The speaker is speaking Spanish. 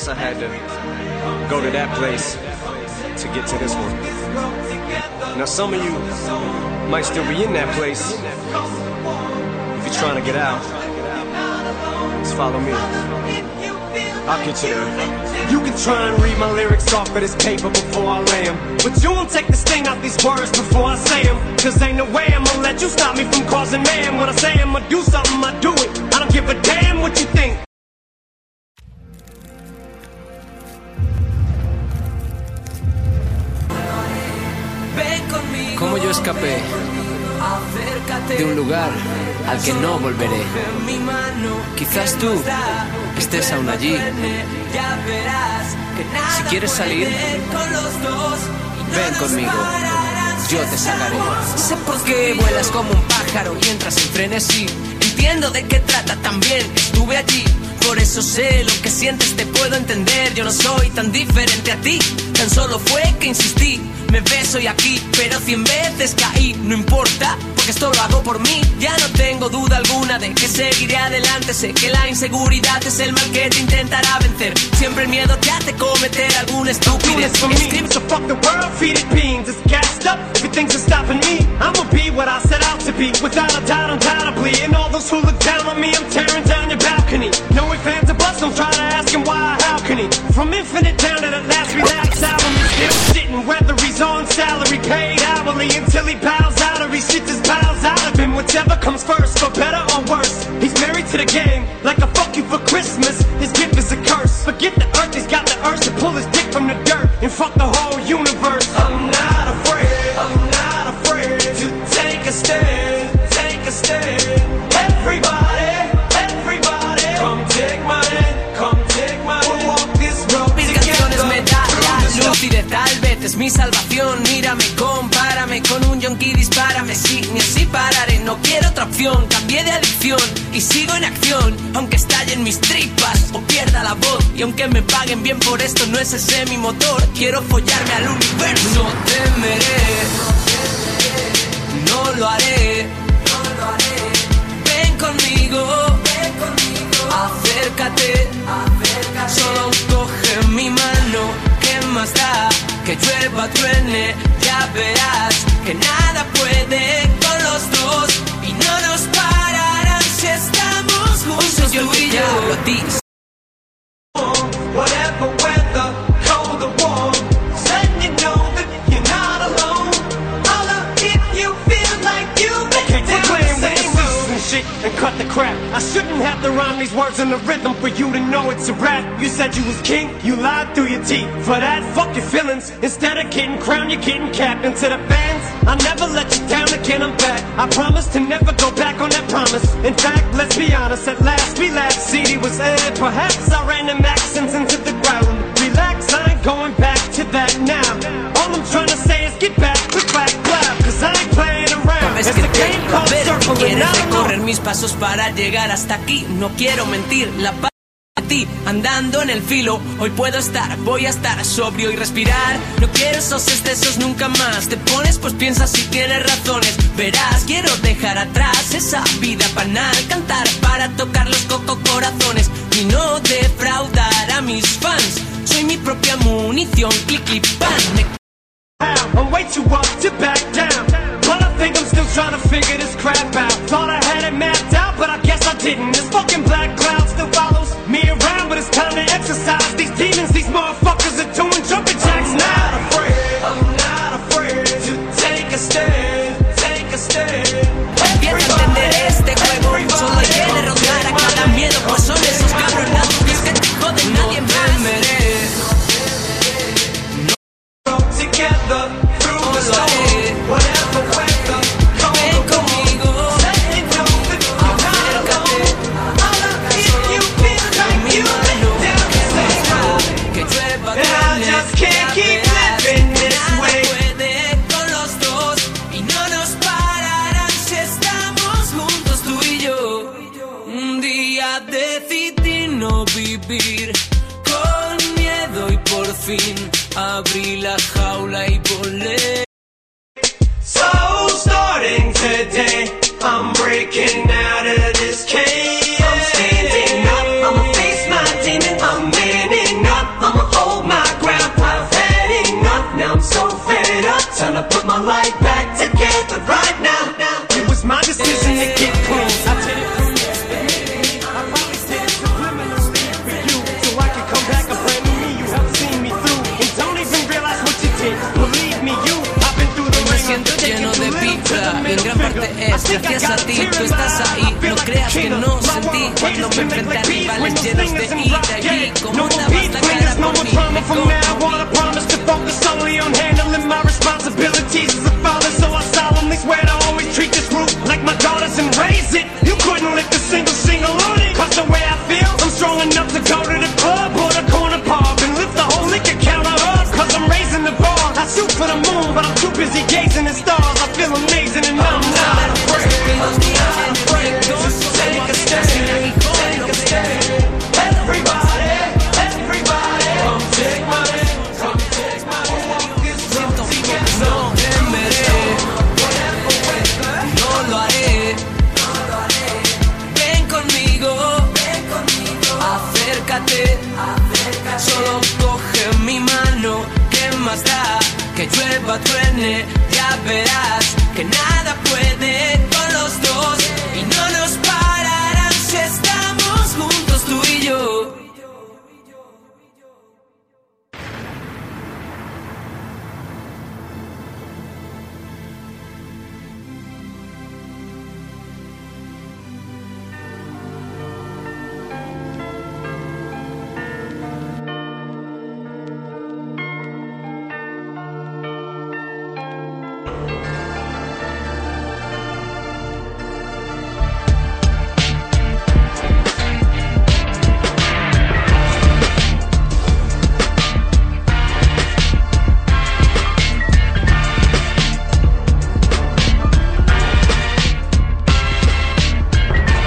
guess I had to go to that place to get to this one. Now, some of you might still be in that place. If you're trying to get out, just follow me. I'll get you there. You can try and read my lyrics off of this paper before I lay them. But you won't take the sting out these words before I say 'em. Cause ain't no way I'm gonna let you stop me from causing man. When I say I'm gonna do something. I Cómo yo escapé de un lugar al que no volveré. Quizás tú estés aún allí. Si quieres salir, ven conmigo. Yo te sacaré. Sé por qué vuelas como un pájaro y entras en frenesí. Entiendo de qué trata también. Estuve allí. Por eso sé lo que sientes, te puedo entender. Yo no soy tan diferente a ti. Tan solo fue que insistí. Me ves hoy aquí, pero cien veces caí. No importa, porque esto lo hago por mí. Ya no tengo duda alguna de que seguiré adelante. Sé que la inseguridad es el mal que te intentará vencer. Siempre el miedo te hace cometer alguna estupidez. So fuck the world, feed it beans. It's gassed up. Just stopping me. I'ma be what I be. Without a doubt, undoubtedly. And all those who look down on me, I'm tearing down your balcony. No ifs, fans, or bust, Don't try to ask him why, how can he? From infinite down to the last relapse album, he's still sitting. Whether he's on salary, paid hourly, until he bows out or he shits his bowels out of him. Whichever comes first, for better or worse. He's married to the game, like a fuck you for Christmas. His gift is a curse. Forget the earth, he's got the urge to pull his dick from the dirt and fuck tal vez es mi salvación. Mírame, compárame con un yonki, dispárame. Sí, ni así pararé, no quiero otra opción. Cambié de adicción y sigo en acción. Aunque estallen mis tripas o pierda la voz. Y aunque me paguen bien por esto, no es ese mi motor. Quiero follarme al universo. No temeré, no lo haré. Ven conmigo, acércate, solo coge mi mano, ¿qué más da? Que llueva, truene, ya verás que nada puede con los dos y no nos pararán si estamos juntos tú y yo. I shouldn't have to rhyme these words in the rhythm for you to know it's a rap. You said you was king, you lied through your teeth. For that, fuck your feelings. Instead of getting crowned, you're getting capped. And to the fans, I'll never let you down again. I'm back. I promise to never go back on that promise. In fact, let's be honest. At last, we last CD was aired. Perhaps I ran them accents into the ground. Relax, I ain't going back to that now. All I'm trying to say is get back, click back, clap. Cause I ain't playing around. It's a game called. Quieres recorrer mis pasos para llegar hasta aquí. No quiero mentir, la paz de ti andando en el filo. Hoy puedo estar, voy a estar sobrio y respirar. No quiero esos excesos nunca más. Te pones, pues piensas si tienes razones. Verás, quiero dejar atrás esa vida banal. Cantar para tocar los coco corazones y no defraudar a mis fans. Soy mi propia munición, clic, clic, pan. Me I'm way too up to back down. Think I'm still trying to figure this crap out. Thought I had it mapped out, but I guess I didn't. This fucking black cloud vivir con miedo y por fin abrí la jaula y volé. So starting today, I'm breaking out of this cage. I'm standing up, I'ma face my demon. I'm manning up, I'ma hold my ground. I've had enough, now I'm so fed up. Time to put my life back together. me, siento lleno de pizza. en gran parte es gracias a ti tú estás ahí. No creas que no sentí cuando me enfrenté a rivales llenos de ira y como la cara por Solo coge mi mano, ¿qué más da? Que llueva, truene, ya verás que nada puede con los dos y no nos pararán si estamos juntos tú y yo.